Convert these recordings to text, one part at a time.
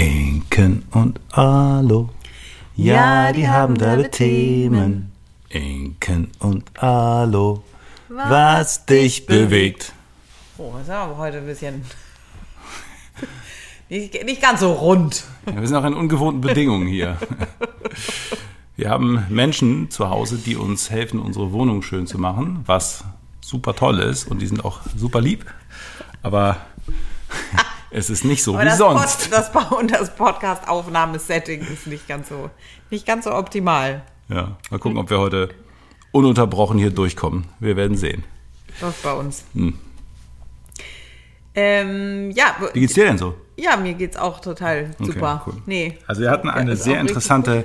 Inken und Alo. Ja, die haben tolle Themen. Inken und Alo. Was dich bewegt. Oh, das ist aber heute ein bisschen. nicht, nicht ganz so rund. Ja, wir sind auch in ungewohnten Bedingungen hier. Wir haben Menschen zu Hause, die uns helfen, unsere Wohnung schön zu machen, was super toll ist und die sind auch super lieb. Aber es ist nicht so Aber wie das, sonst. Pod, das, Ba- und das Podcast-Aufnahmesetting ist nicht ganz so, nicht ganz so optimal. Ja, mal gucken, ob wir heute ununterbrochen hier durchkommen. Wir werden sehen. Läuft bei uns. Hm. Ähm, ja, Wie geht's dir denn so? ja, mir geht's auch total super. cool. Nee. Also wir hatten eine auch sehr interessante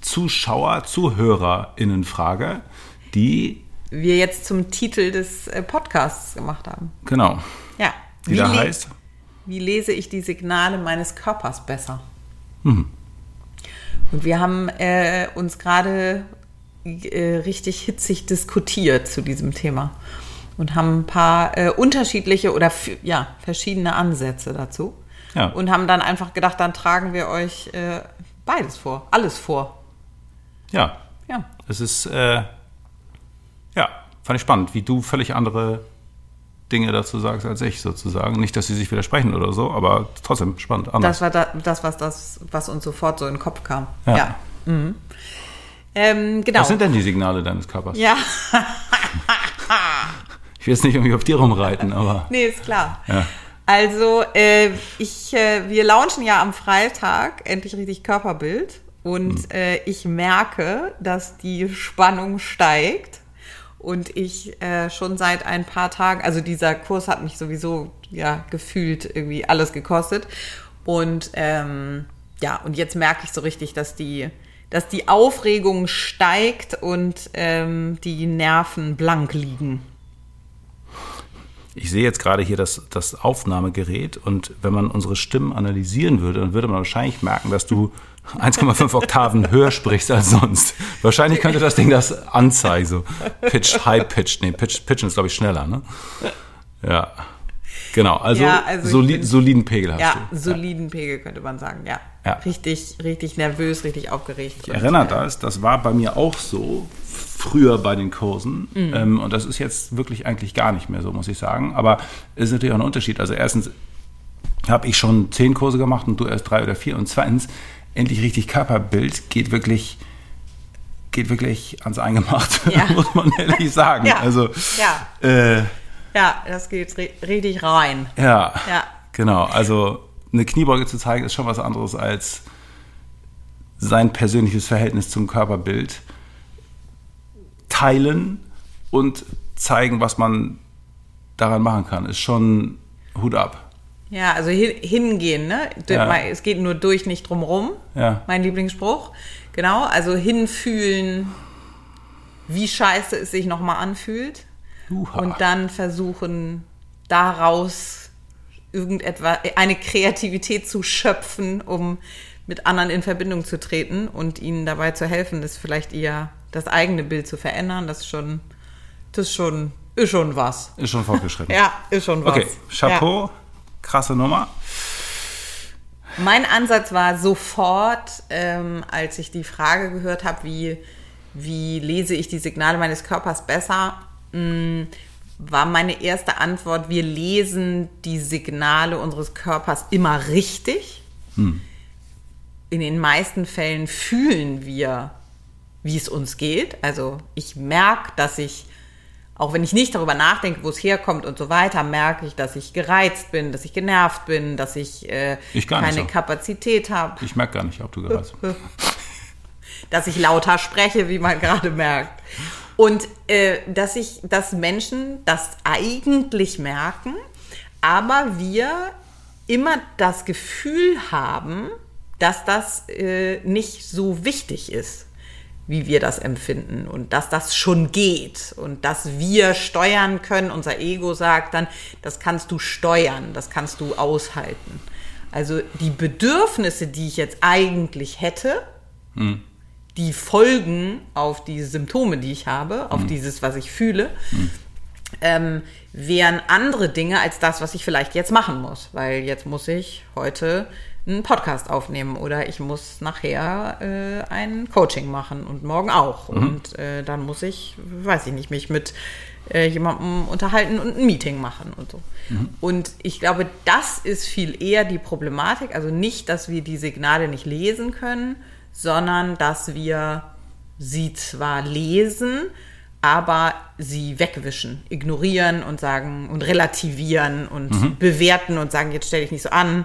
Zuschauer, ZuhörerInnenfrage, die, wir jetzt zum Titel des äh, Podcasts gemacht haben. genau, Ja. die Wie, da le- heißt, wie lese ich die Signale meines Körpers besser? Mhm. Und wir haben äh, uns gerade äh, richtig hitzig diskutiert zu diesem Thema und haben ein paar äh, unterschiedliche oder ja, verschiedene Ansätze dazu. Ja. Und haben dann einfach gedacht, dann tragen wir euch äh, beides vor, alles vor. ja, Ja. es ist, äh, ja, fand ich spannend, wie du völlig andere Dinge dazu sagst als ich sozusagen. Nicht, dass sie sich widersprechen oder so, aber trotzdem spannend, anders. Das war da, das, was, das, was uns sofort so in den Kopf kam. Ja. Ja. Mhm. Ähm, genau. Was sind denn die Signale deines Körpers? ja, Ich will jetzt nicht irgendwie auf dir rumreiten, aber nee, ist klar. ja. Also, äh, ich, äh, wir launchen ja am Freitag endlich richtig Körperbild und äh, ich merke, dass die Spannung steigt und ich äh, schon seit ein paar Tagen, also dieser Kurs hat mich sowieso ja gefühlt irgendwie alles gekostet und ähm, ja und jetzt merke ich so richtig, dass die dass die Aufregung steigt und ähm, die Nerven blank liegen. Ich sehe jetzt gerade hier das, das Aufnahmegerät und wenn man unsere Stimmen analysieren würde, dann würde man wahrscheinlich merken, dass du 1,5 Oktaven höher sprichst als sonst. Wahrscheinlich könnte das Ding das anzeigen, so Pitch, High Pitch. Nee, Pitch, Pitchen ist, glaube ich, schneller, ne? Ja. Genau, also, Ja, also soli bin- soliden Pegel hast Ja, du. soliden Pegel könnte man sagen, ja. Ja. Richtig, richtig nervös, richtig aufgeregt. Ich erinnere das, das war bei mir auch so früher bei den Kursen. Mhm. Ähm, und das ist jetzt wirklich eigentlich gar nicht mehr so, muss ich sagen. Aber es ist natürlich auch ein Unterschied. Also erstens habe ich schon zehn Kurse gemacht und du erst drei oder vier. Und zweitens, endlich richtig Körperbild geht wirklich, geht wirklich ans Eingemachte, Ja. muss man ehrlich sagen. Ja. Also, Ja. äh, Ja, das geht ri- richtig rein. ja, Ja. genau. Also eine Kniebeuge zu zeigen, ist schon was anderes als sein persönliches Verhältnis zum Körperbild teilen und zeigen, was man daran machen kann. Ist schon Hut ab. Ja, also hin, hingehen, ne? Ja. Es geht nur durch, nicht drumrum. Ja. Mein Lieblingsspruch. Genau, also hinfühlen, wie scheiße es sich nochmal anfühlt. Uha. Und dann versuchen, daraus irgendetwas, eine Kreativität zu schöpfen, um mit anderen in Verbindung zu treten und ihnen dabei zu helfen, das vielleicht eher das eigene Bild zu verändern. Das ist schon, das ist schon, ist schon was. Ist schon fortgeschritten. Ja, ist schon was. Okay, Chapeau, krasse Nummer. Mein Ansatz war sofort, ähm, als ich die Frage gehört habe, wie, wie lese ich die Signale meines Körpers besser, mh, war meine erste Antwort, wir lesen die Signale unseres Körpers immer richtig. In den meisten Fällen fühlen wir, wie es uns geht. Also ich merke, dass ich, auch wenn ich nicht darüber nachdenke, wo es herkommt und so weiter, merke ich, dass ich gereizt bin, dass ich genervt bin, dass ich, äh, Ich keine so. Kapazität habe, Ich merke gar nicht, ob du gereist bist. dass ich lauter spreche, wie man gerade merkt. Und äh, dass ich, dass Menschen das eigentlich merken, aber wir immer das Gefühl haben, dass das äh, nicht so wichtig ist, wie wir das empfinden und dass das schon geht und dass wir steuern können. Unser Ego sagt dann, das kannst du steuern, das kannst du aushalten. Also die Bedürfnisse, die ich jetzt eigentlich hätte, die folgen auf die Symptome, die ich habe, auf dieses, was ich fühle, ähm, wären andere Dinge als das, was ich vielleicht jetzt machen muss. Weil jetzt muss ich heute einen Podcast aufnehmen oder ich muss nachher äh, ein Coaching machen und morgen auch. Mhm. Und äh, dann muss ich, weiß ich nicht, mich mit äh, jemandem unterhalten und ein Meeting machen und so. Mhm. Und ich glaube, das ist viel eher die Problematik. Also nicht, dass wir die Signale nicht lesen können, sondern dass wir sie zwar lesen, aber sie wegwischen, ignorieren und sagen und relativieren und Mhm. bewerten und sagen, jetzt stell dich nicht so an,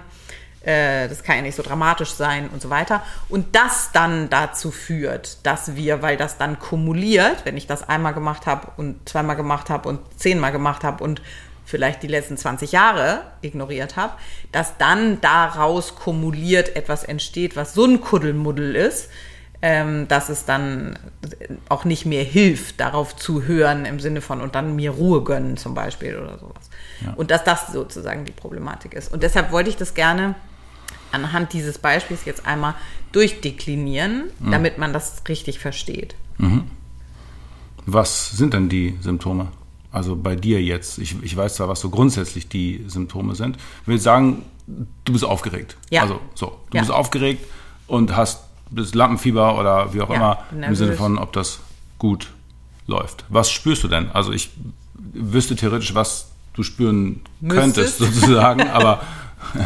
äh, das kann ja nicht so dramatisch sein und so weiter. Und das dann dazu führt, dass wir, weil das dann kumuliert, wenn ich das einmal gemacht habe und zweimal gemacht habe und zehnmal gemacht habe und vielleicht die letzten 20 Jahre ignoriert habe, dass dann daraus kumuliert etwas entsteht, was so ein Kuddelmuddel ist, ähm, dass es dann auch nicht mehr hilft, darauf zu hören im Sinne von und dann mir Ruhe gönnen zum Beispiel oder sowas. Und dass das sozusagen die Problematik ist. Und deshalb wollte ich das gerne anhand dieses Beispiels jetzt einmal durchdeklinieren, damit man das richtig versteht. Was sind denn die Symptome? Also bei dir jetzt. Ich, ich weiß zwar, was so grundsätzlich die Symptome sind. Ich will sagen, du bist aufgeregt. Ja. Also so, du Ja. bist aufgeregt und hast bist Lampenfieber oder wie auch Ja, immer im nervös. Sinne von, ob das gut läuft. Was spürst du denn? Also ich wüsste theoretisch, was du spüren könntest Müsstest. sozusagen, aber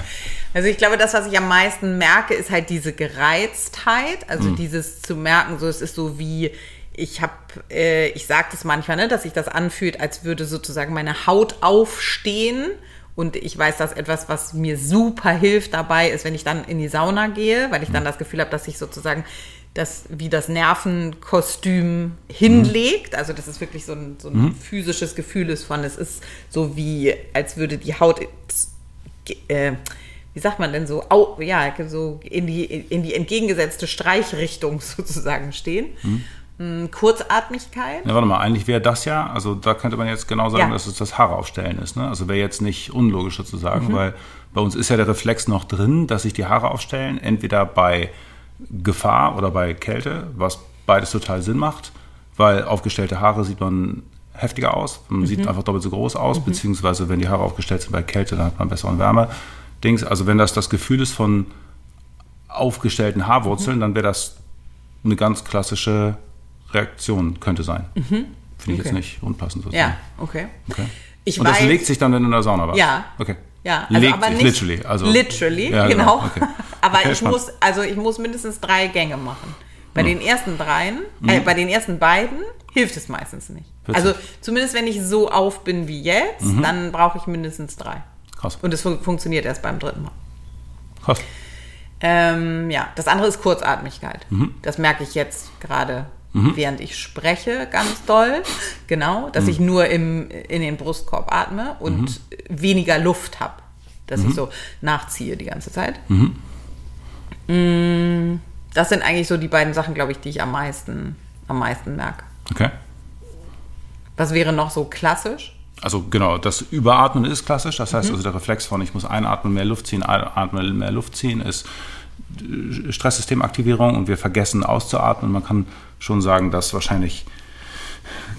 Also ich glaube, das, was ich am meisten merke, ist halt diese Gereiztheit. Also dieses zu merken, so es ist so wie ich habe, äh, ich sage das manchmal, ne, dass sich das anfühlt, als würde sozusagen meine Haut aufstehen. Und ich weiß, dass etwas, was mir super hilft dabei, ist, wenn ich dann in die Sauna gehe, weil ich dann das Gefühl habe, dass ich sozusagen das wie das Nervenkostüm hinlegt. Also dass es wirklich so ein, so ein physisches Gefühl ist von, es ist so wie, als würde die Haut äh, wie sagt man denn so, au, ja, so in die, in die entgegengesetzte Streichrichtung sozusagen stehen. Mm, Kurzatmigkeit. Ja, warte mal, eigentlich wäre das ja, also da könnte man jetzt genau sagen, Ja. dass es das Haare aufstellen ist. Ne? Also wäre jetzt nicht unlogisch Mhm. sozusagen, weil bei uns ist ja der Reflex noch drin, dass sich die Haare aufstellen, entweder bei Gefahr oder bei Kälte, was beides total Sinn macht, weil aufgestellte Haare sieht man heftiger aus, man Mhm. sieht einfach doppelt so groß aus, beziehungsweise wenn die Haare aufgestellt sind bei Kälte, dann hat man besseren Wärme-Dings. Also wenn das das Gefühl ist von aufgestellten Mhm. Haarwurzeln, dann wäre das eine ganz klassische Reaktion, könnte sein. Finde ich jetzt Mhm. Okay. nicht unpassend sozusagen. Ja, okay. Okay. Ich Und das weiß, legt sich dann in der Sauna was? Ja. Okay. Ja, also legt aber sich, nicht literally. Also, literally, Ja, genau. Okay. aber ich spannend. muss, also ich muss mindestens drei Gänge machen. Bei den ersten dreien, äh, bei den ersten beiden hilft es meistens nicht. Witzig. Also zumindest wenn ich so auf bin wie jetzt, dann brauche ich mindestens drei. Krass. Und es fun funktioniert erst beim dritten Mal. Krass. Ähm, ja, das andere ist Kurzatmigkeit. Das merke ich jetzt gerade, während ich spreche, ganz doll. Genau, dass ich nur im, in den Brustkorb atme und weniger Luft habe. Dass ich so nachziehe die ganze Zeit. Mm, Das sind eigentlich so die beiden Sachen, glaube ich, die ich am meisten, am meisten merke. Okay. Was wäre noch so klassisch? Also genau, das Überatmen ist klassisch. Das Mhm. heißt also der Reflex von ich muss einatmen, mehr Luft ziehen, einatmen, mehr Luft ziehen ist äh, Stressystemaktivierung und wir vergessen auszuatmen. Man kann schon sagen, dass wahrscheinlich,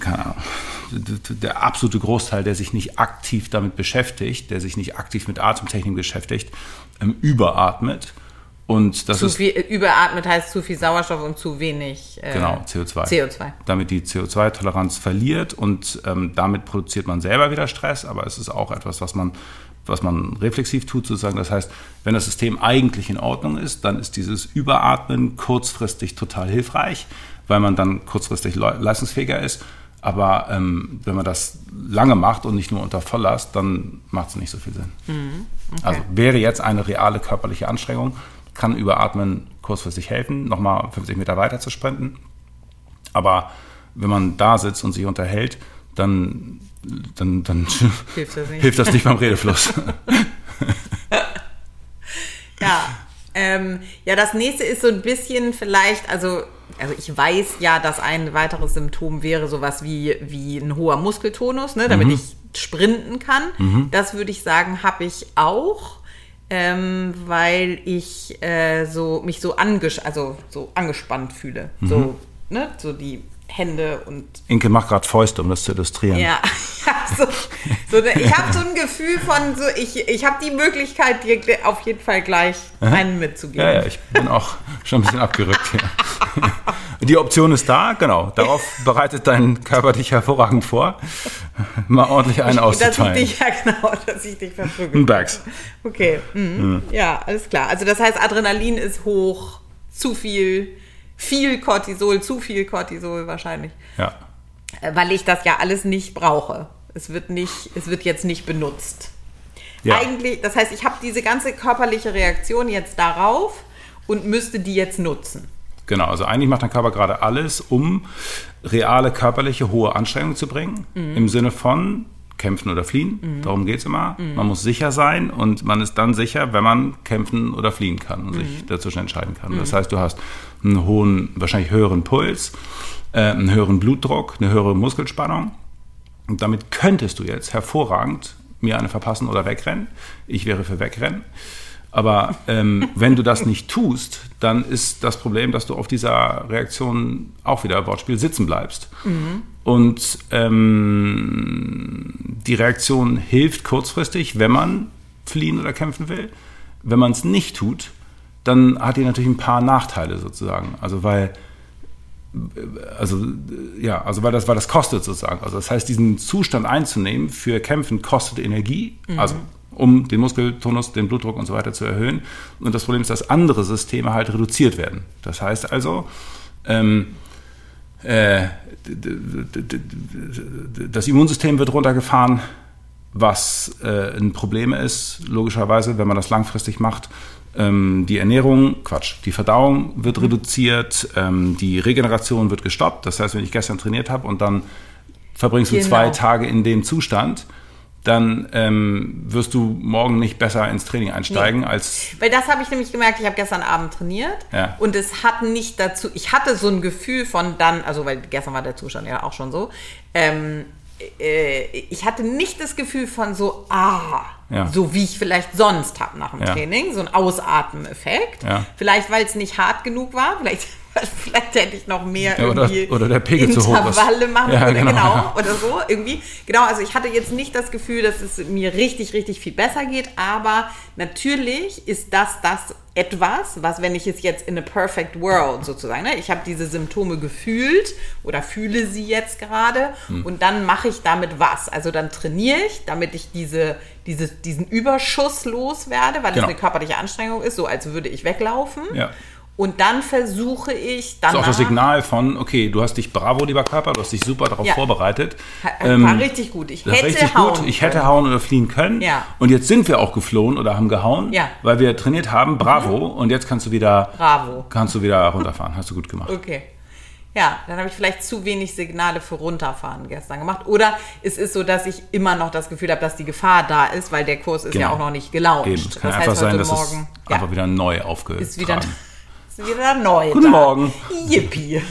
keine Ahnung, der absolute Großteil, der sich nicht aktiv damit beschäftigt, der sich nicht aktiv mit Atemtechnik beschäftigt, ähm, überatmet. Und das Zu ist viel, überatmet heißt zu viel Sauerstoff und zu wenig äh, Genau, CO2. CO2. Damit die CO2-Toleranz verliert und ähm, damit produziert man selber wieder Stress, aber es ist auch etwas, was man, was man reflexiv tut, sozusagen. Das heißt, wenn das System eigentlich in Ordnung ist, dann ist dieses Überatmen kurzfristig total hilfreich, weil man dann kurzfristig le- leistungsfähiger ist. Aber ähm, wenn man das lange macht und nicht nur unter Volllast, dann macht es nicht so viel Sinn. Also wäre jetzt eine reale körperliche Anstrengung, kann Überatmen kurzfristig helfen, nochmal 50 Meter weiter zu sprinten. Aber wenn man da sitzt und sich unterhält, dann, dann, dann Hilft das nicht. hilft das nicht beim Redefluss. Ja, ähm, ja, das nächste ist so ein bisschen vielleicht, also, also ich weiß ja, dass ein weiteres Symptom wäre sowas wie, wie ein hoher Muskeltonus, ne, damit ich sprinten kann. Das würde ich sagen, habe ich auch, ähm, weil ich äh, so mich so, anges also so angespannt fühle. So, ne, so die Hände und Inke macht gerade Fäuste, um das zu illustrieren. ja, so, so, ich habe so ein Gefühl von so, ich, ich habe die Möglichkeit, dir auf jeden Fall gleich einen mitzugeben. Ja, ja, ich bin auch schon ein bisschen abgerückt hier. Die Option ist da, genau. Darauf bereitet dein Körper dich hervorragend vor, mal ordentlich einen dass ich auszuteilen. dich, ja genau, dass ich dich verprügel. Bags. Okay, mhm. ja, alles klar. Also das heißt, Adrenalin ist hoch, zu viel, viel Cortisol, zu viel Cortisol wahrscheinlich, Ja. Äh, weil ich das ja alles nicht brauche. Es wird nicht, es wird jetzt nicht benutzt. Ja. Eigentlich, das heißt, ich habe diese ganze körperliche Reaktion jetzt darauf und müsste die jetzt nutzen. Genau, also eigentlich macht dein Körper gerade alles, um reale körperliche hohe Anstrengungen zu bringen. Im Sinne von kämpfen oder fliehen. Darum geht es immer. Man muss sicher sein und man ist dann sicher, wenn man kämpfen oder fliehen kann und sich dazwischen entscheiden kann. Das heißt, du hast einen hohen, wahrscheinlich höheren Puls, äh, einen höheren Blutdruck, eine höhere Muskelspannung. Und damit könntest du jetzt hervorragend mir eine verpassen oder wegrennen. Ich wäre für wegrennen. Aber ähm, wenn du das nicht tust, dann ist das Problem, dass du auf dieser Reaktion auch wieder Wortspiel sitzen bleibst. Und ähm, die Reaktion hilft kurzfristig, wenn man fliehen oder kämpfen will. Wenn man es nicht tut, dann hat die natürlich ein paar Nachteile sozusagen. Also weil also ja, also weil das, weil das kostet sozusagen. Also das heißt, diesen Zustand einzunehmen für Kämpfen kostet Energie, also um den Muskeltonus, den Blutdruck und so weiter zu erhöhen. Und das Problem ist, dass andere Systeme halt reduziert werden. Das heißt also, ähm, äh, das Immunsystem wird runtergefahren, was äh, ein Problem ist, logischerweise, wenn man das langfristig macht. Ähm, die Ernährung, Quatsch, die Verdauung wird reduziert, ähm, die Regeneration wird gestoppt. Das heißt, wenn ich gestern trainiert habe und dann verbringst du Genau. zwei Tage in dem Zustand, dann ähm, wirst du morgen nicht besser ins Training einsteigen als Weil das habe ich nämlich gemerkt, ich habe gestern Abend trainiert Ja. und es hat nicht dazu, ich hatte so ein Gefühl von dann, also weil gestern war der Zustand ja auch schon so, ähm, äh, ich hatte nicht das Gefühl von so, ah, Ja. so wie ich vielleicht sonst habe nach dem Ja. Training, so ein Ausatmen-Effekt. Ja. Vielleicht, weil es nicht hart genug war, vielleicht, vielleicht hätte ich noch mehr Ja, oder- irgendwie oder der Pegel zu hoch. Intervalle machen Ja, oder genau. genau oder so irgendwie. Genau, also ich hatte jetzt nicht das Gefühl, dass es mir richtig, richtig viel besser geht, aber natürlich ist das das etwas, was, wenn ich es jetzt in a perfect world sozusagen, ne, ich habe diese Symptome gefühlt oder fühle sie jetzt gerade Hm. und dann mache ich damit was. Also dann trainiere ich, damit ich diese, diese, diesen Überschuss loswerde, weil Genau. es eine körperliche Anstrengung ist, so als würde ich weglaufen. Ja. Und dann versuche ich Das danach... ist auch das Signal von, okay, du hast dich bravo, lieber Körper, du hast dich super darauf Ja. vorbereitet. Ähm, war richtig gut. Ich das hätte richtig hauen gut. Ich hätte können. hauen oder fliehen können. Ja. Und jetzt sind wir auch geflohen oder haben gehauen, Ja. Mhm. weil wir trainiert haben. Bravo. Und jetzt kannst du wieder, Bravo. kannst du wieder runterfahren. Hast du gut gemacht. Okay. Ja, dann habe ich vielleicht zu wenig Signale für runterfahren gestern gemacht. Oder es ist so, dass ich immer noch das Gefühl habe, dass die Gefahr da ist, weil der Kurs ist ja Genau. auch noch nicht gelauncht. Eben. Es kann einfach sein, dass es einfach wieder neu aufgetragen ist wieder, ist wieder neu. Guten da. Morgen. Yippie.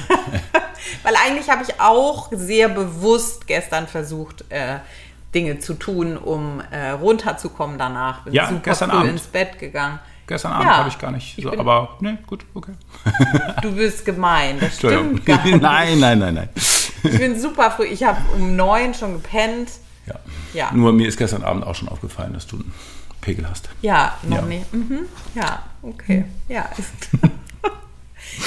weil eigentlich habe ich auch sehr bewusst gestern versucht, äh, Dinge zu tun, um äh, runterzukommen danach. Bin Ja, super gestern früh Abend. ins Bett gegangen. Gestern Abend Ja. habe ich gar nicht Ich so, aber ne, gut, okay. Du bist gemein, das stimmt gar nicht. nein, nein, nein, nein. Ich bin super früh. Ich habe um neun schon gepennt. Ja. Ja. Nur mir ist gestern Abend auch schon aufgefallen, dass du einen Pegel hast. Ja, noch Ja. nicht. Mhm. Ja, okay. Ja. Ist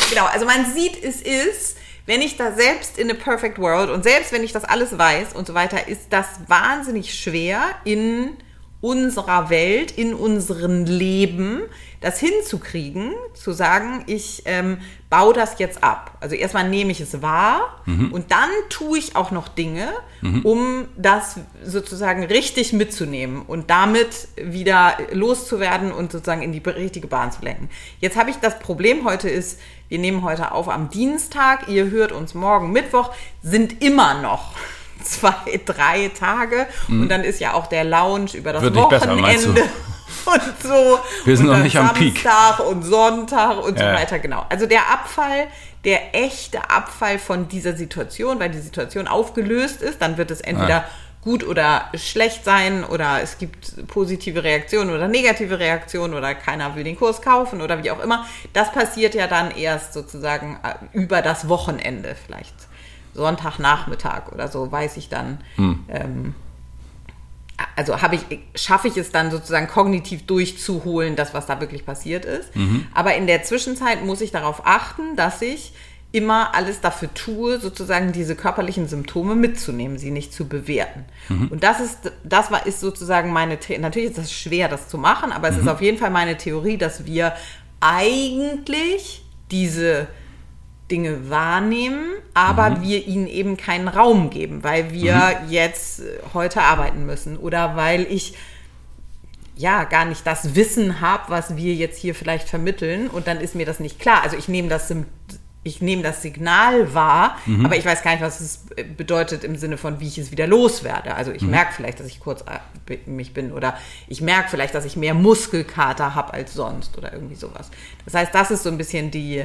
genau, also man sieht, es ist, wenn ich da selbst in a perfect world und selbst wenn ich das alles weiß und so weiter, ist das wahnsinnig schwer in unserer Welt, in unserem Leben, das hinzukriegen, zu sagen, ich ähm, baue das jetzt ab. Also erstmal nehme ich es wahr und dann tue ich auch noch Dinge, um das sozusagen richtig mitzunehmen und damit wieder loszuwerden und sozusagen in die richtige Bahn zu lenken. Jetzt habe ich das Problem heute ist, wir nehmen heute auf am Dienstag, ihr hört uns morgen Mittwoch, sind immer noch zwei, drei Tage und dann ist ja auch der Lounge über das Wird nicht besser? Wochenende und so. Wir sind und noch nicht am Peak. Samstag und Sonntag und Ja. so weiter, genau. Also der Abfall, der echte Abfall von dieser Situation, weil die Situation aufgelöst ist, dann wird es entweder Ah. gut oder schlecht sein oder es gibt positive Reaktionen oder negative Reaktionen oder keiner will den Kurs kaufen oder wie auch immer. Das passiert ja dann erst sozusagen äh, über das Wochenende vielleicht. Sonntagnachmittag oder so weiß ich dann, ähm, also habe ich, schaffe ich es dann sozusagen kognitiv durchzuholen, das, was da wirklich passiert ist. Aber in der Zwischenzeit muss ich darauf achten, dass ich immer alles dafür tue, sozusagen diese körperlichen Symptome mitzunehmen, sie nicht zu bewerten. Und das ist, das war, ist sozusagen meine, The natürlich ist das schwer, das zu machen, aber es ist auf jeden Fall meine Theorie, dass wir eigentlich diese Dinge wahrnehmen, aber wir ihnen eben keinen Raum geben, weil wir jetzt äh, heute arbeiten müssen oder weil ich ja gar nicht das Wissen habe, was wir jetzt hier vielleicht vermitteln und dann ist mir das nicht klar. Also ich nehme das ich nehme das Signal wahr, aber ich weiß gar nicht, was es bedeutet im Sinne von, wie ich es wieder loswerde. Also ich merke vielleicht, dass ich kurz äh, mich bin oder ich merke vielleicht, dass ich mehr Muskelkater habe als sonst oder irgendwie sowas. Das heißt, das ist so ein bisschen die,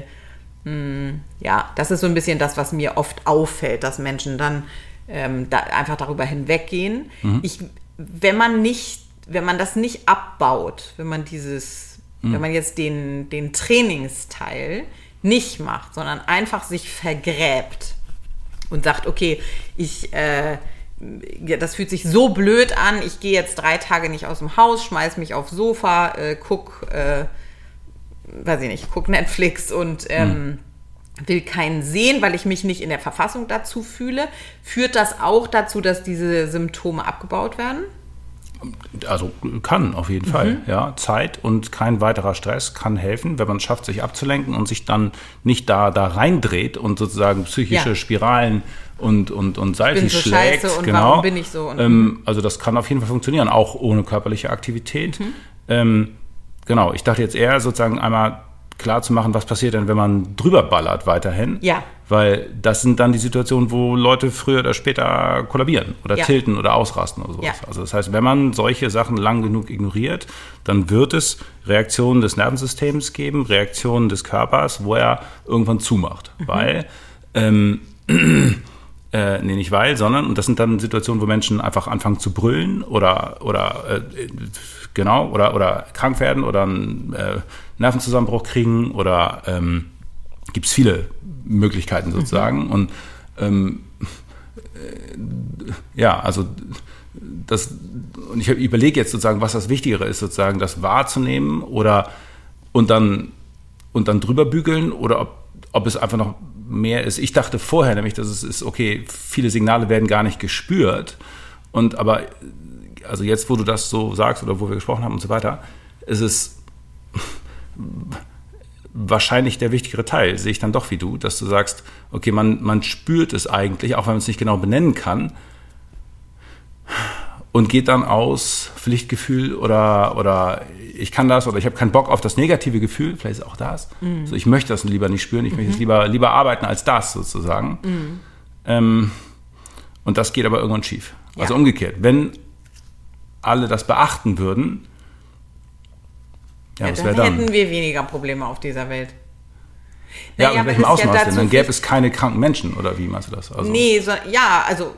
mh, ja, das ist so ein bisschen das, was mir oft auffällt, dass Menschen dann ähm, da einfach darüber hinweggehen. Ich, wenn man nicht, wenn man das nicht abbaut, wenn man dieses, wenn man jetzt den, den Trainingsteil nicht macht, sondern einfach sich vergräbt und sagt, okay, ich, äh, ja, das fühlt sich so blöd an, ich gehe jetzt drei Tage nicht aus dem Haus, schmeiß mich aufs Sofa, äh, guck, äh, weiß ich nicht, guck Netflix und ähm, will keinen sehen, weil ich mich nicht in der Verfassung dazu fühle. Führt das auch dazu, dass diese Symptome abgebaut werden? Also kann auf jeden Fall. Ja, Zeit und kein weiterer Stress kann helfen, wenn man es schafft, sich abzulenken und sich dann nicht da, da reindreht und sozusagen psychische Ja. Spiralen und, und, und bin so schlägt. scheiße und genau. warum bin ich so? Und- ähm, also das kann auf jeden Fall funktionieren, auch ohne körperliche Aktivität. Mhm. Ähm, genau, ich dachte jetzt eher sozusagen einmal klar zu machen, was passiert denn, wenn man drüber ballert weiterhin. Ja. Weil das sind dann die Situationen, wo Leute früher oder später kollabieren oder Ja. tilten oder ausrasten oder sowas. Ja. Also das heißt, wenn man solche Sachen lang genug ignoriert, dann wird es Reaktionen des Nervensystems geben, Reaktionen des Körpers, wo er irgendwann zumacht. Weil, ähm, äh, nee, nicht weil, sondern, und das sind dann Situationen, wo Menschen einfach anfangen zu brüllen oder, oder äh, genau, oder, oder krank werden oder einen äh, Nervenzusammenbruch kriegen oder ähm, gibt es viele Möglichkeiten sozusagen. Und ähm, äh, ja, also das, und ich überlege jetzt sozusagen, was das Wichtigere ist, sozusagen das wahrzunehmen oder und dann und dann drüber bügeln oder ob, ob es einfach noch mehr ist. Ich dachte vorher nämlich, dass es ist, okay, viele Signale werden gar nicht gespürt. Und aber, also jetzt, wo du das so sagst oder wo wir gesprochen haben und so weiter, ist es wahrscheinlich der wichtigere Teil, sehe ich dann doch wie du, dass du sagst, okay, man, man spürt es eigentlich, auch wenn man es nicht genau benennen kann, und geht dann aus Pflichtgefühl oder, oder ich kann das oder ich habe keinen Bock auf das negative Gefühl, vielleicht ist auch das. So, ich möchte das lieber nicht spüren, ich möchte es lieber, lieber arbeiten als das sozusagen. Ähm, und das geht aber irgendwann schief. Also Ja. umgekehrt, wenn alle das beachten würden, ja, was dann dann? hätten wir weniger Probleme auf dieser Welt. Ja, Naja, aber in welchem ist ja Ausmaß denn? Dann gäbe es keine kranken Menschen oder wie meinst du das? Also, Nee, so, ja, also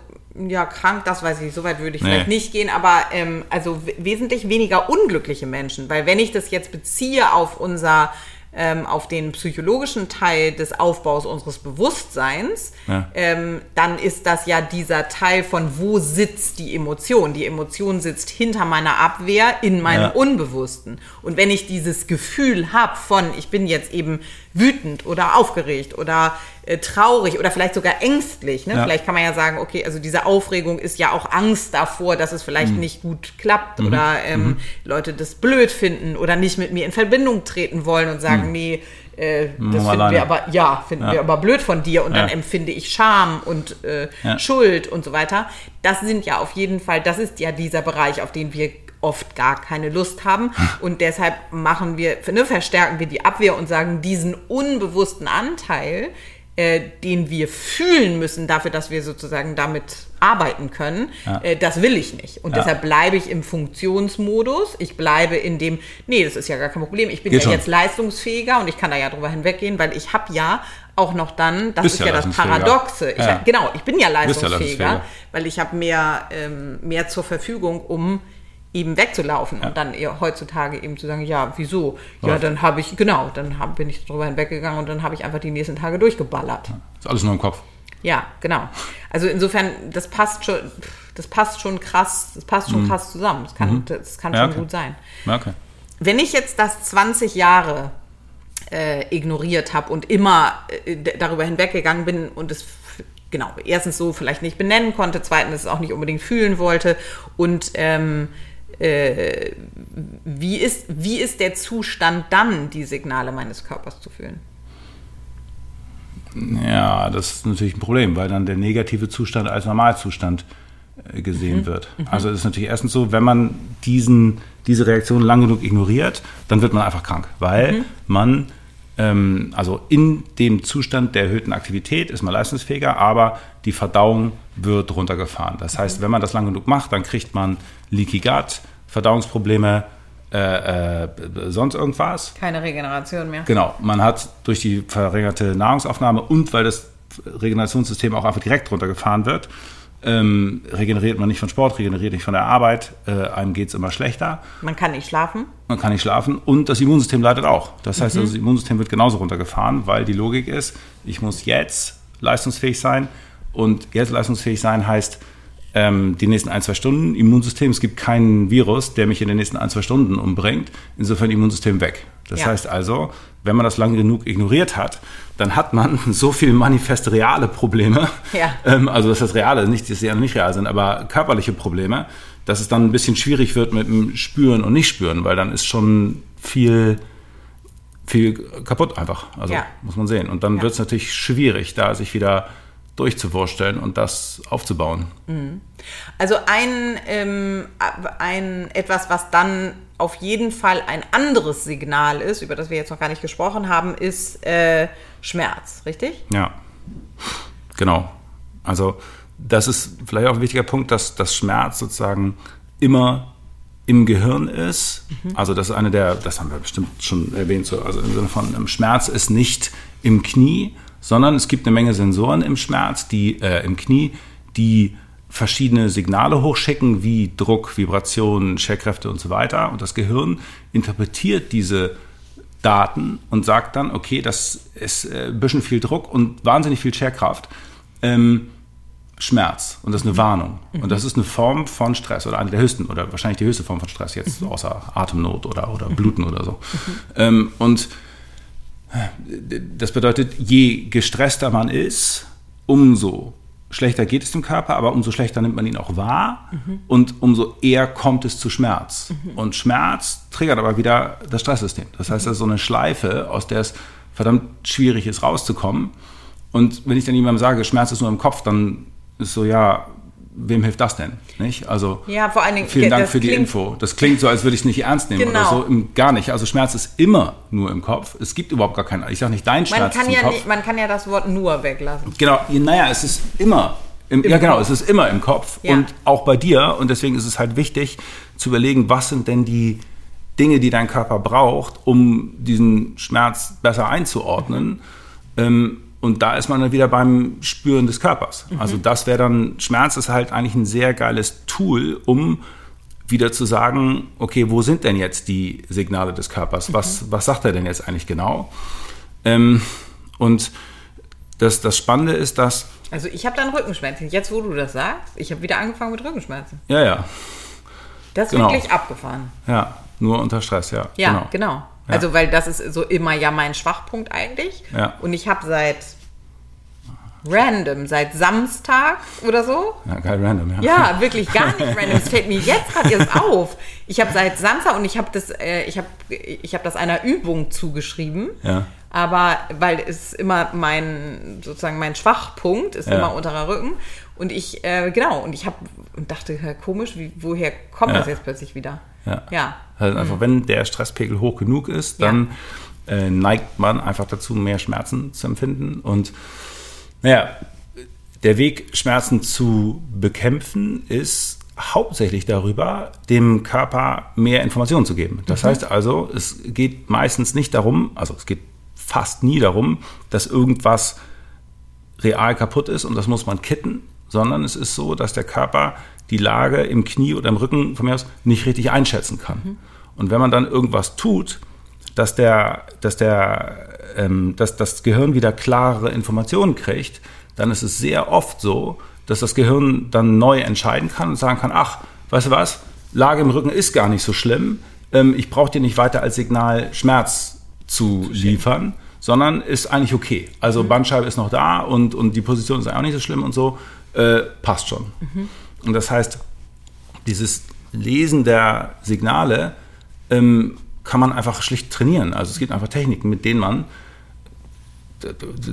ja, krank, das weiß ich, so weit würde ich Nee. vielleicht nicht gehen, aber ähm, also we- wesentlich weniger unglückliche Menschen, weil wenn ich das jetzt beziehe auf unser ähm, auf den psychologischen Teil des Aufbaus unseres Bewusstseins, Ja. ähm, dann ist das ja dieser Teil von wo sitzt die Emotion. Die Emotion sitzt hinter meiner Abwehr in meinem Ja. Unbewussten. Und wenn ich dieses Gefühl habe von, ich bin jetzt eben wütend oder aufgeregt oder äh, traurig oder vielleicht sogar ängstlich, ne? Ja. vielleicht kann man ja sagen, okay, also diese Aufregung ist ja auch Angst davor, dass es vielleicht Mhm. nicht gut klappt oder ähm, Leute das blöd finden oder nicht mit mir in Verbindung treten wollen und sagen, nee, äh, das wir finden alleine. wir aber, ja, finden Ja. wir aber blöd von dir und dann Ja. empfinde ich Scham und äh. Schuld und so weiter. Das sind ja auf jeden Fall, das ist ja dieser Bereich, auf den wir oft gar keine Lust haben und deshalb machen wir, ne, verstärken wir die Abwehr und sagen, diesen unbewussten Anteil, äh, den wir fühlen müssen dafür, dass wir sozusagen damit arbeiten können, Ja. äh, das will ich nicht. Und Ja. deshalb bleibe ich im Funktionsmodus. Ich bleibe in dem, nee, das ist ja gar kein Problem. Ich bin Geht ja schon. jetzt leistungsfähiger und ich kann da ja drüber hinweggehen, weil ich habe ja auch noch dann, das Bist ist ja ja das. Paradoxe. Ich. Genau, ich bin ja leistungsfähiger, leistungsfähiger. weil ich habe mehr, ähm, mehr zur Verfügung, um eben wegzulaufen und dann eher heutzutage eben zu sagen, ja, wieso? Ja, Ja. dann habe ich, genau, dann hab, bin ich drüber hinweggegangen und dann habe ich einfach die nächsten Tage durchgeballert. ist alles nur im Kopf. Ja, genau. Also insofern, das passt schon, das passt schon krass, das passt schon krass zusammen. Das kann, das kann Mhm. Ja, schon okay. gut sein. Okay. Wenn ich jetzt das 20 Jahre äh, ignoriert habe und immer äh, darüber hinweggegangen bin und es genau erstens so vielleicht nicht benennen konnte, zweitens es auch nicht unbedingt fühlen wollte und ähm, äh, wie ist wie ist der Zustand dann, die Signale meines Körpers zu fühlen? Ja, das ist natürlich ein Problem, weil dann der negative Zustand als Normalzustand äh, gesehen wird. Also es ist natürlich erstens so, wenn man diesen, diese Reaktion lang genug ignoriert, dann wird man einfach krank, weil man, ähm, also in dem Zustand der erhöhten Aktivität ist man leistungsfähiger, aber die Verdauung wird runtergefahren. Das heißt, wenn man das lang genug macht, dann kriegt man Leaky Gut, Verdauungsprobleme, äh, äh, sonst irgendwas. Keine Regeneration mehr. Genau, man hat durch die verringerte Nahrungsaufnahme und weil das Regenerationssystem auch einfach direkt runtergefahren wird, ähm, regeneriert man nicht von Sport, regeneriert nicht von der Arbeit, äh, einem geht es immer schlechter, Man kann nicht schlafen. man kann nicht schlafen und das Immunsystem leidet auch. Das heißt, also, das Immunsystem wird genauso runtergefahren, weil die Logik ist, ich muss jetzt leistungsfähig sein und jetzt leistungsfähig sein heißt, ähm, die nächsten ein, zwei Stunden Immunsystem, es gibt keinen Virus, der mich in den nächsten ein, zwei Stunden umbringt, insofern Immunsystem weg. Das Ja. heißt also, wenn man das lang genug ignoriert hat, dann hat man so viel manifest reale Probleme, Ja. ähm, also das heißt reale, nicht, dass sie ja nicht real sind, aber körperliche Probleme, dass es dann ein bisschen schwierig wird mit dem Spüren und nicht spüren, weil dann ist schon viel, viel kaputt einfach. Also Ja. muss man sehen. Und dann Ja. wird es natürlich schwierig, da sich wieder durchzuwursteln und das aufzubauen. Also ein, ähm, ein etwas, was dann auf jeden Fall ein anderes Signal ist, über das wir jetzt noch gar nicht gesprochen haben, ist äh, Schmerz, richtig? Ja, genau. Also das ist vielleicht auch ein wichtiger Punkt, dass das Schmerz sozusagen immer im Gehirn ist. Also das ist eine der, das haben wir bestimmt schon erwähnt, so, also im Sinne von ähm, Schmerz ist nicht im Knie, sondern es gibt eine Menge Sensoren im Schmerz, die äh, im Knie, die verschiedene Signale hochschicken, wie Druck, Vibration, Scherkräfte und so weiter. Und das Gehirn interpretiert diese Daten und sagt dann, okay, das ist äh, ein bisschen viel Druck und wahnsinnig viel Scherkraft. Ähm, Schmerz und das ist eine Warnung. Und das ist eine Form von Stress oder eine der höchsten oder wahrscheinlich die höchste Form von Stress jetzt, außer Atemnot oder, oder Bluten oder so. Ähm, und das bedeutet, je gestresster man ist, umso schlechter geht es dem Körper, aber umso schlechter nimmt man ihn auch wahr und umso eher kommt es zu Schmerz. Und Schmerz triggert aber wieder das Stresssystem. Das heißt, das ist so eine Schleife, aus der es verdammt schwierig ist, rauszukommen. Und wenn ich dann jemandem sage, Schmerz ist nur im Kopf, dann ist so, ja, wem hilft das denn? Nicht? Also Ja, vor allen Dingen. vielen Dank für die Info. Das klingt so, als würde ich es nicht ernst nehmen Genau. oder so. Im, gar nicht. Also Schmerz ist immer nur im Kopf. Es gibt überhaupt gar keinen. Ich sage nicht, dein Man Schmerz kann, ist im ja Kopf. nicht, man kann ja das Wort nur weglassen. Genau, naja, es ist immer. Im, ja, genau, es ist immer im Kopf Ja. und auch bei dir. Und deswegen ist es halt wichtig zu überlegen, was sind denn die Dinge, die dein Körper braucht, um diesen Schmerz besser einzuordnen. Ähm, und da ist man dann wieder beim Spüren des Körpers. Also das wäre dann, Schmerz ist halt eigentlich ein sehr geiles Tool, um wieder zu sagen, okay, wo sind denn jetzt die Signale des Körpers? Was, was sagt er denn jetzt eigentlich genau? Ähm, und das, das Spannende ist, dass, Also ich habe dann Rückenschmerzen. Jetzt, wo du das sagst, ich habe wieder angefangen mit Rückenschmerzen. ja, ja, Das ist Genau. wirklich abgefahren. ja, nur unter Stress, ja. Ja, genau. Ja. Also, weil das ist so immer ja mein Schwachpunkt eigentlich. Ja. Und ich habe seit random, seit Samstag oder so. Ja, geil, random, ja. Ja, wirklich gar nicht random. Es fällt mir jetzt gerade erst auf. Ich habe seit Samstag und ich habe das, äh, ich habe, ich habe das einer Übung zugeschrieben. Ja. Aber weil es immer mein sozusagen mein Schwachpunkt ist Ja. immer unterer Rücken und ich äh, genau und ich habe und dachte komisch, wie, woher kommt Ja. das jetzt plötzlich wieder? Ja. Ja. Also einfach, wenn der Stresspegel hoch genug ist, dann äh, neigt man einfach dazu, mehr Schmerzen zu empfinden. Und naja, der Weg, Schmerzen zu bekämpfen, ist hauptsächlich darüber, dem Körper mehr Informationen zu geben. Das heißt also, es geht meistens nicht darum, also es geht fast nie darum, dass irgendwas real kaputt ist und das muss man kitten, sondern es ist so, dass der Körper die Lage im Knie oder im Rücken von mir aus nicht richtig einschätzen kann. Und wenn man dann irgendwas tut, dass der, dass der, ähm, dass das Gehirn wieder klarere Informationen kriegt, dann ist es sehr oft so, dass das Gehirn dann neu entscheiden kann und sagen kann, ach, weißt du was, Lage im Rücken ist gar nicht so schlimm, ähm, ich brauche dir nicht weiter als Signal Schmerz zu liefern, sondern ist eigentlich okay. Also Mhm. Bandscheibe ist noch da und, und die Position ist auch nicht so schlimm und so, äh, passt schon. Mhm. Und das heißt, dieses Lesen der Signale ähm, kann man einfach schlicht trainieren. Also es gibt einfach Techniken, mit denen man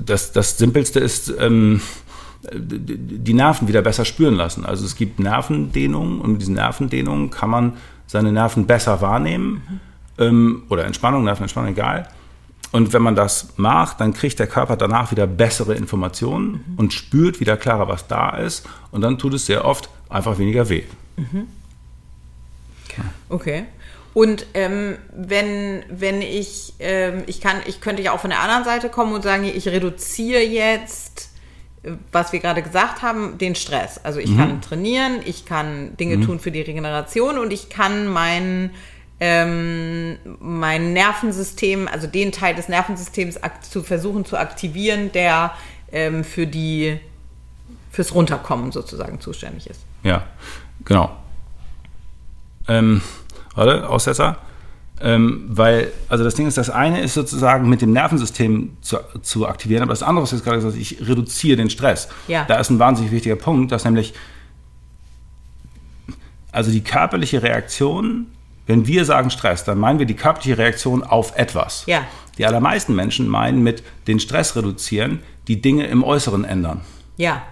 das, das Simpelste ist, ähm, die Nerven wieder besser spüren lassen. Also es gibt Nervendehnungen und mit diesen Nervendehnungen kann man seine Nerven besser wahrnehmen ähm, oder Entspannung, Nervenentspannung, egal. Und wenn man das macht, dann kriegt der Körper danach wieder bessere Informationen und spürt wieder klarer, was da ist. Und dann tut es sehr oft einfach weniger weh. Okay. Und ähm, wenn, wenn ich, ähm, ich kann, ich könnte ja auch von der anderen Seite kommen und sagen, ich reduziere jetzt, was wir gerade gesagt haben, den Stress. Also ich kann trainieren, ich kann Dinge tun für die Regeneration und ich kann mein, ähm, mein Nervensystem, also den Teil des Nervensystems zu versuchen zu aktivieren, der ähm, für die, fürs Runterkommen sozusagen zuständig ist. Ja, genau. Ähm, warte, Aussetzer. Ähm, weil, also das Ding ist, das eine ist sozusagen mit dem Nervensystem zu, zu aktivieren, aber das andere, was du jetzt gerade gesagt ich reduziere den Stress. Ja. Da ist ein wahnsinnig wichtiger Punkt, dass nämlich, also die körperliche Reaktion, wenn wir sagen Stress, dann meinen wir die körperliche Reaktion auf etwas. Ja. Die allermeisten Menschen meinen mit den Stress reduzieren, die Dinge im Äußeren ändern. Ja.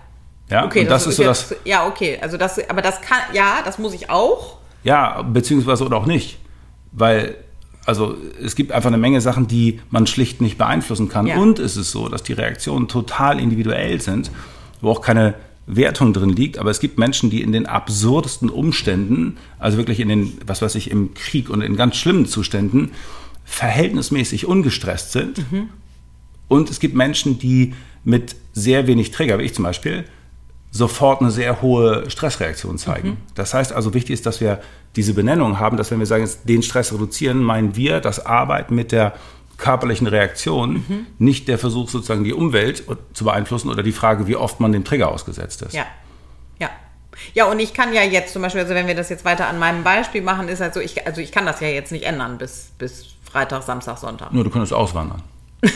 Ja, Okay, und das, ist so das, jetzt, ja, okay, also das, aber das kann, ja, das muss ich auch. Ja, beziehungsweise oder auch nicht. Weil, also es gibt einfach eine Menge Sachen, die man schlicht nicht beeinflussen kann. Ja. Und es ist so, dass die Reaktionen total individuell sind, wo auch keine Wertung drin liegt. Aber es gibt Menschen, die in den absurdesten Umständen, also wirklich in den, was weiß ich, im Krieg und in ganz schlimmen Zuständen, verhältnismäßig ungestresst sind. Und es gibt Menschen, die mit sehr wenig Trigger, wie ich zum Beispiel, sofort eine sehr hohe Stressreaktion zeigen. Das heißt also, wichtig ist, dass wir diese Benennung haben, dass wenn wir sagen, jetzt den Stress reduzieren, meinen wir das Arbeiten mit der körperlichen Reaktion, nicht der Versuch, sozusagen die Umwelt zu beeinflussen oder die Frage, wie oft man dem Trigger ausgesetzt ist. Ja. Ja. Ja, und ich kann ja jetzt zum Beispiel, also wenn wir das jetzt weiter an meinem Beispiel machen, ist halt so, ich, also ich kann das ja jetzt nicht ändern bis, bis Freitag, Samstag, Sonntag. Nur du könntest auswandern.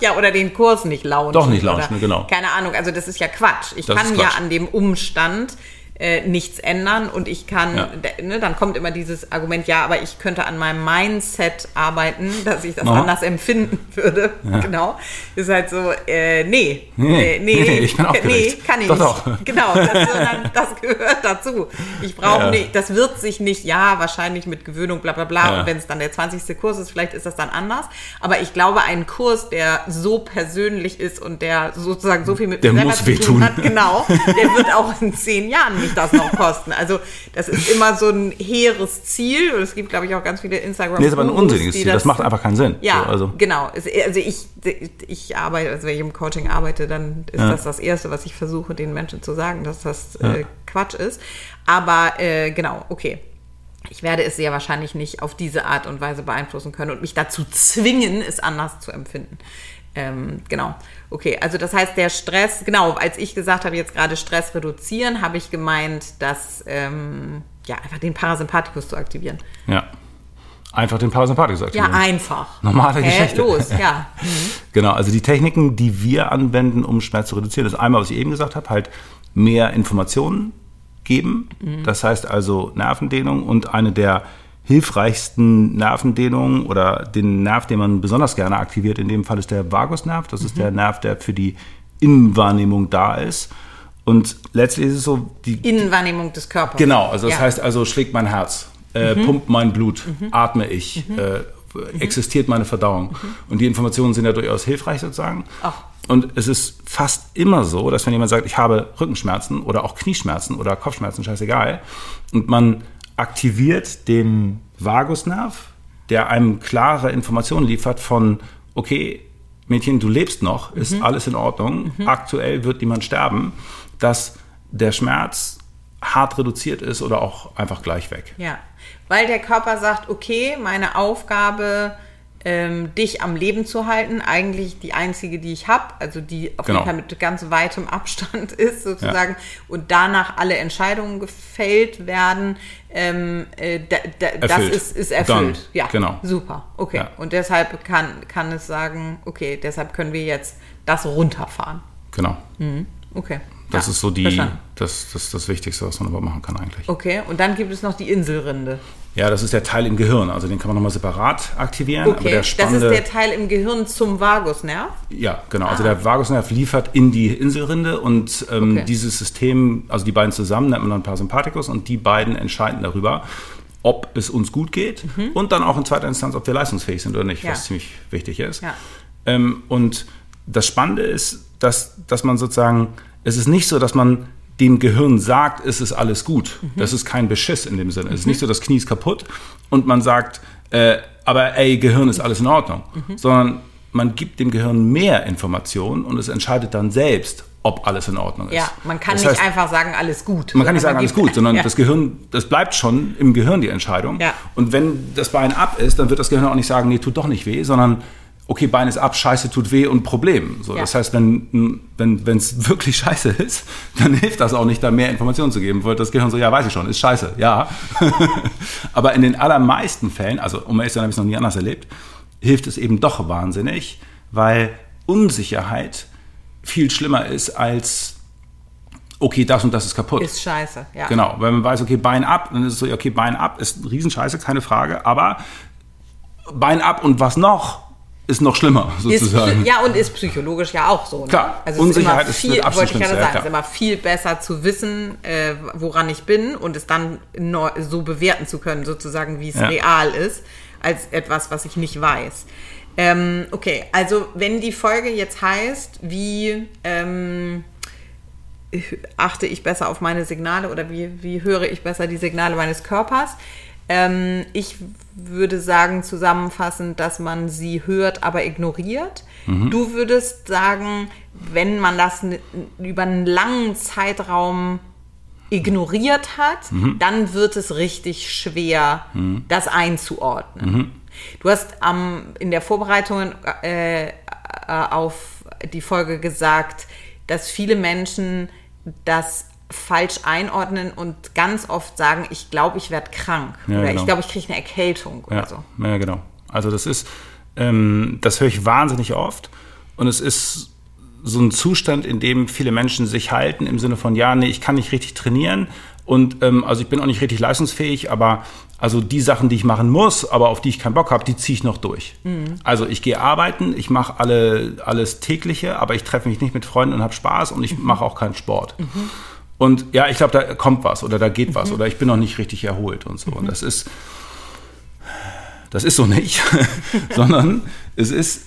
Ja, nicht den Kurs nicht launchen. Doch nicht launchen, oder, genau. Keine Ahnung, also das ist ja Quatsch. Ich Das kann ja an dem Umstand äh, nichts ändern und ich kann, Ja. ne, dann kommt immer dieses Argument, ja, aber ich könnte an meinem Mindset arbeiten, dass ich das Aha. anders empfinden würde. Genau. Ist halt so, äh, nee. Nee, äh, nee, ich bin aufgeregt. Nee, kann ich Doch, nicht. doch. Genau, das, sondern das gehört dazu. Ich brauche Ja. nicht, das wird sich nicht, ja, wahrscheinlich mit Gewöhnung, bla bla bla. Ja. Und wenn es dann der 20. Kurs ist, vielleicht ist das dann anders. Aber ich glaube, ein Kurs, der so persönlich ist und der sozusagen so viel mit Der mir selber zu tun hat, genau, der wird auch in zehn Jahren nicht das noch kosten. Also das ist immer so ein hehres Ziel. Und es gibt, glaube ich, auch ganz viele instagram Nee, ist aber ein unsinniges Ziel. Das macht einfach keinen Sinn. ja, So, also. genau. Also ich, ich arbeite, also wenn ich im Coaching arbeite, dann ist Ja. das das Erste, was ich versuche, den Menschen zu sagen, dass das äh, Quatsch ist. Aber äh, genau, okay. Ich werde es sehr wahrscheinlich nicht auf diese Art und Weise beeinflussen können und mich dazu zwingen, es anders zu empfinden. Ähm, genau. Okay, also das heißt, der Stress, genau, als ich gesagt habe, jetzt gerade Stress reduzieren, habe ich gemeint, dass ähm, ja einfach den Parasympathikus zu aktivieren. Ja. Einfach den Parasympathikus Ja, aktivieren. einfach. Normale Hä? Geschichte. Los, ja. Genau, also die Techniken, die wir anwenden, um Schmerz zu reduzieren, ist einmal, was ich eben gesagt habe, halt mehr Informationen geben. Das heißt also Nervendehnung und eine der hilfreichsten Nervendehnungen oder den Nerv, den man besonders gerne aktiviert, in dem Fall ist der Vagusnerv. Das ist der Nerv, der für die Innenwahrnehmung da ist. Und letztlich ist es so, die, Innenwahrnehmung des Körpers. Genau, also das Ja. heißt also, schlägt mein Herz, äh, pumpt mein Blut, atme ich, äh, existiert meine Verdauung. Und die Informationen sind ja durchaus hilfreich sozusagen. Ach. Und es ist fast immer so, dass wenn jemand sagt, ich habe Rückenschmerzen oder auch Knieschmerzen oder Kopfschmerzen, scheißegal, und man aktiviert den Vagusnerv, der einem klare Informationen liefert von, okay, Mädchen, du lebst noch, ist alles in Ordnung, aktuell wird niemand sterben, dass der Schmerz hart reduziert ist oder auch einfach gleich weg. Ja, weil der Körper sagt, okay, meine Aufgabe ähm, dich am Leben zu halten. Eigentlich die einzige, die ich habe, also die auf Genau. jeden Fall mit ganz weitem Abstand ist sozusagen. Und danach alle Entscheidungen gefällt werden. Ähm, äh, da, da, das ist, ist erfüllt. Done. Ja, Genau. super. Okay. Ja. Und deshalb kann, kann es sagen, okay, deshalb können wir jetzt das runterfahren. Genau. Okay. Das Ja, ist so die, das, das, das Wichtigste, was man überhaupt machen kann eigentlich. Okay, und dann gibt es noch die Inselrinde. Ja, das ist der Teil im Gehirn, also den kann man nochmal separat aktivieren. aber Okay, der das ist spannende, der Teil im Gehirn zum Vagusnerv. Ja, genau. Also der Vagusnerv liefert in die Inselrinde und ähm, Okay. dieses System, also die beiden zusammen, nennt man dann Parasympathikus und die beiden entscheiden darüber, ob es uns gut geht und dann auch in zweiter Instanz, ob wir leistungsfähig sind oder nicht, Mhm. Ja. was ziemlich wichtig ist. Ja. Ähm, und das Spannende ist, dass, dass man sozusagen, es ist nicht so, dass man dem Gehirn sagt, es ist alles gut. Mhm. Das ist kein Beschiss in dem Sinne. Es ist nicht so, das Knie ist kaputt und man sagt, äh, aber ey, Gehirn ist alles in Ordnung. Mhm. Sondern man gibt dem Gehirn mehr Informationen und es entscheidet dann selbst, ob alles in Ordnung ist. Ja, man kann Das nicht heißt, einfach sagen, alles gut. man kann nicht sagen, alles gut, sondern ja. das Gehirn, das bleibt schon im Gehirn die Entscheidung. Ja. Und wenn das Bein ab ist, dann wird das Gehirn auch nicht sagen, nee, tut doch nicht weh, sondern okay, Bein ist ab, scheiße, tut weh und Problem. So, Ja. Das heißt, wenn wenn wenn, es wirklich scheiße ist, dann hilft das auch nicht, da mehr Informationen zu geben, weil das Gehirn so, ja, weiß ich schon, ist scheiße, ja. Aber in den allermeisten Fällen, also um ehrlich zu sein, habe ich es noch nie anders erlebt, hilft es eben doch wahnsinnig, weil Unsicherheit viel schlimmer ist als okay, das und das ist kaputt. Ist scheiße, ja. Genau, wenn man weiß, okay, Bein ab, dann ist es so, okay, Bein ab ist Riesenscheiße, keine Frage, aber Bein ab und was noch, ist noch schlimmer, Ist, sozusagen. ja, und ist psychologisch ja auch so. Ne? Klar, also Unsicherheit ist ist viel, Abstand wollte ich gerade ja, sagen, es ist immer viel besser zu wissen, äh, woran ich bin und es dann neu, so bewerten zu können, sozusagen, wie es Ja. real ist, als etwas, was ich nicht weiß. Ähm, okay, also wenn die Folge jetzt heißt, wie ähm, achte ich besser auf meine Signale oder wie, wie höre ich besser die Signale meines Körpers? Ähm, ich würde sagen, zusammenfassend, dass man sie hört, aber ignoriert. Du würdest sagen, wenn man das über einen langen Zeitraum ignoriert hat, dann wird es richtig schwer, das einzuordnen. Du hast am in der Vorbereitung äh, äh, auf die Folge gesagt, dass viele Menschen das falsch einordnen und ganz oft sagen, ich glaube, ich werde krank Ja, oder genau. ich glaube, ich kriege eine Erkältung oder Ja, so. ja, genau. Also das ist, ähm, das höre ich wahnsinnig oft und es ist so ein Zustand, in dem viele Menschen sich halten im Sinne von, ja, nee, ich kann nicht richtig trainieren und ähm, also ich bin auch nicht richtig leistungsfähig, aber also die Sachen, die ich machen muss, aber auf die ich keinen Bock habe, die ziehe ich noch durch. Also ich gehe arbeiten, ich mache alle, alles tägliche, aber ich treffe mich nicht mit Freunden und habe Spaß und ich mache auch keinen Sport. Und ja, ich glaube, da kommt was oder da geht was oder ich bin noch nicht richtig erholt und so. Und das ist, das ist so nicht, sondern es ist,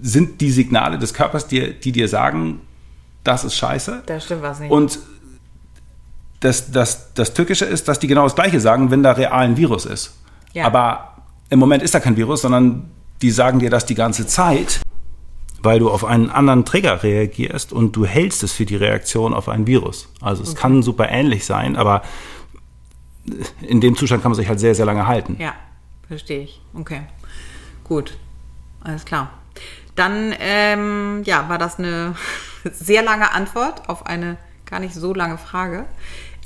sind die Signale des Körpers, die, die dir sagen, das ist scheiße. Da stimmt was nicht. Und das, das, das Tückische ist, dass die genau das Gleiche sagen, wenn da real ein Virus ist. Ja. Aber im Moment ist da kein Virus, sondern die sagen dir das die ganze Zeit, weil du auf einen anderen Trigger reagierst und du hältst es für die Reaktion auf ein Virus. Also es kann super ähnlich sein, aber in dem Zustand kann man sich halt sehr, sehr lange halten. Ja, verstehe ich. Okay. Gut. Alles klar. Dann, ähm, ja, war das eine sehr lange Antwort auf eine gar nicht so lange Frage.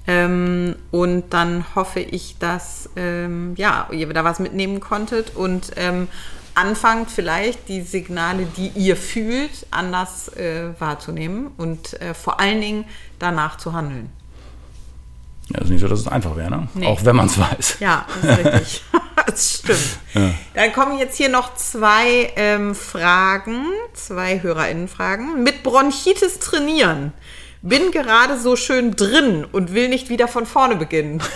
Ähm, und dann hoffe ich, dass ähm, ja, ihr da was mitnehmen konntet und ähm, anfangt vielleicht die Signale, die ihr fühlt, anders äh, wahrzunehmen und äh, vor allen Dingen danach zu handeln. Ja, also nicht so, dass es einfach wäre, ne? Nee. Auch wenn man es weiß. Ja, das ist richtig. das stimmt. Dann kommen jetzt hier noch zwei ähm, Fragen, zwei HörerInnen-Fragen. Mit Bronchitis trainieren. Bin gerade so schön drin und will nicht wieder von vorne beginnen.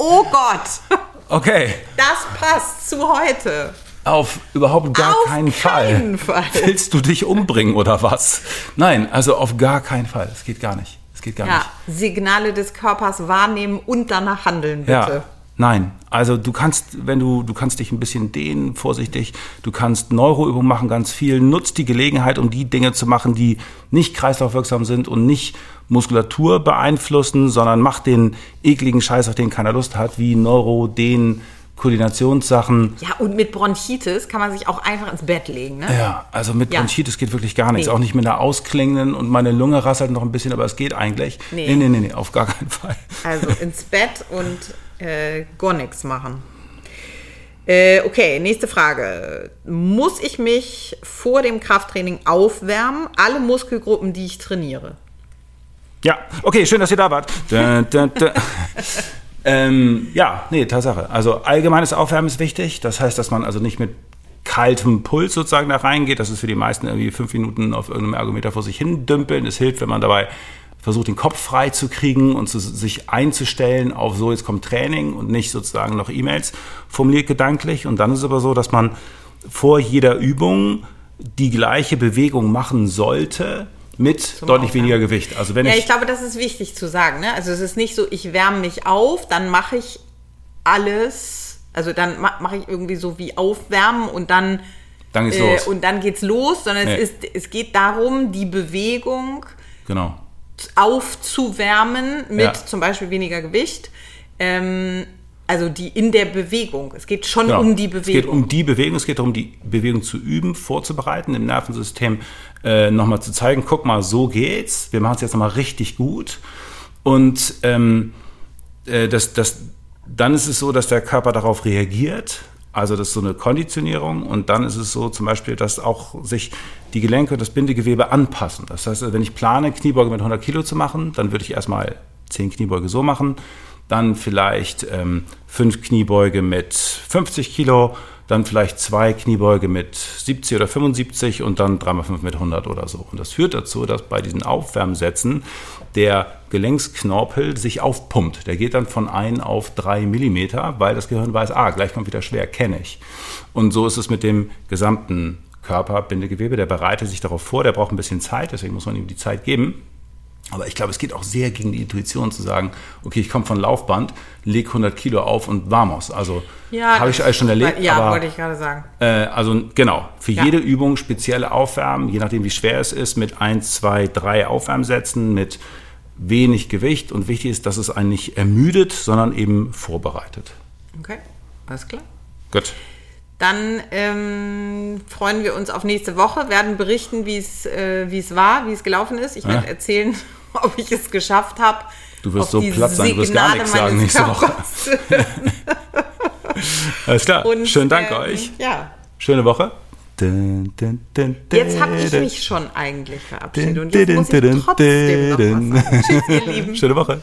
Oh Gott, Okay. das passt zu heute. Auf überhaupt gar Auf keinen, keinen Fall. Fall. Willst du dich umbringen oder was? Nein, also auf gar keinen Fall. Es geht gar nicht. Es geht gar Ja, nicht. Signale des Körpers wahrnehmen und danach handeln, bitte. Ja. Nein, also du kannst, wenn du, du kannst dich ein bisschen dehnen, vorsichtig, du kannst Neuroübungen machen, ganz viel. Nutzt die Gelegenheit, um die Dinge zu machen, die nicht kreislaufwirksam sind und nicht Muskulatur beeinflussen, sondern mach den ekligen Scheiß, auf den keiner Lust hat, wie Neuro, Dehnen, Koordinationssachen. Ja, und mit Bronchitis kann man sich auch einfach ins Bett legen, ne? Ja, also mit Ja. Bronchitis geht wirklich gar nichts. Nee. Auch nicht mit einer ausklingenden und meine Lunge rasselt noch ein bisschen, aber es geht eigentlich. Nee. Nee, nee, nee, nee auf gar keinen Fall. Also ins Bett und äh, gar nichts machen. Äh, okay, nächste Frage. Muss ich mich vor dem Krafttraining aufwärmen? Alle Muskelgruppen, die ich trainiere. Ja, okay, schön, dass ihr da wart. Ähm, ja, nee, Tatsache. Also allgemeines Aufwärmen ist wichtig. Das heißt, dass man also nicht mit kaltem Puls sozusagen da reingeht. Das ist für die meisten irgendwie fünf Minuten auf irgendeinem Ergometer vor sich hin dümpeln. Es hilft, wenn man dabei versucht, den Kopf frei zu kriegen und zu, sich einzustellen auf so, jetzt kommt Training und nicht sozusagen noch E-Mails formuliert gedanklich. Und dann ist es aber so, dass man vor jeder Übung die gleiche Bewegung machen sollte mit deutlich Aufwärmen. weniger Gewicht. Also wenn Ja, ich ich glaube, das ist wichtig zu sagen. Ne? Also es ist nicht so, ich wärme mich auf, dann mache ich alles, also dann ma- mache ich irgendwie so wie aufwärmen und dann Dann geht's äh, los. und dann geht's los, sondern Nee. es ist, es geht darum, die Bewegung Genau. aufzuwärmen mit Ja. zum Beispiel weniger Gewicht. Ähm, also die in der Bewegung. Es geht schon genau. um die Es geht Bewegung. um die Bewegung, es geht darum, die Bewegung zu üben, vorzubereiten, im Nervensystem äh, nochmal zu zeigen, guck mal, so geht's. Wir machen es jetzt nochmal richtig gut. Und ähm, äh, das, das, dann ist es so, dass der Körper darauf reagiert. Also das ist so eine Konditionierung und dann ist es so zum Beispiel, dass auch sich die Gelenke und das Bindegewebe anpassen. Das heißt, wenn ich plane, Kniebeuge mit 100 Kilo zu machen, dann würde ich erstmal 10 Kniebeuge so machen, dann vielleicht ähm, 5 Kniebeuge mit 50 Kilo, dann vielleicht zwei Kniebeuge mit 70 oder 75 und dann 3x5 mit 100 oder so. Und das führt dazu, dass bei diesen Aufwärmsätzen der Gelenksknorpel sich aufpumpt. Der geht dann von 1 auf 3 Millimeter, weil das Gehirn weiß, ah, gleich kommt wieder schwer, kenne ich. Und so ist es mit dem gesamten Körper, Bindegewebe, der bereitet sich darauf vor, der braucht ein bisschen Zeit, deswegen muss man ihm die Zeit geben. Aber ich glaube, es geht auch sehr gegen die Intuition zu sagen, okay, ich komme von Laufband, leg 100 Kilo auf und vamos. Also habe ich alles schon erlebt. Ja, aber, wollte ich gerade sagen. äh, also genau, für Ja. jede Übung spezielle Aufwärmen, je nachdem wie schwer es ist, mit 1, 2, 3 Aufwärmsätzen, mit wenig Gewicht. Und wichtig ist, dass es einen nicht ermüdet, sondern eben vorbereitet. Okay, alles klar. Gut. Dann ähm, freuen wir uns auf nächste Woche, werden berichten, wie es äh, es war, wie es gelaufen ist. Ich werde Ja. erzählen, ob ich es geschafft habe. Du wirst so platt sein, du wirst gar nichts sagen nächste Woche. Alles klar. Und, Schönen Dank ähm, euch. Ja, Schöne Woche. Jetzt habe ich mich schon eigentlich verabschiedet und jetzt muss ich trotzdem noch was sagen. Tschüss, ihr Lieben. Schöne Woche.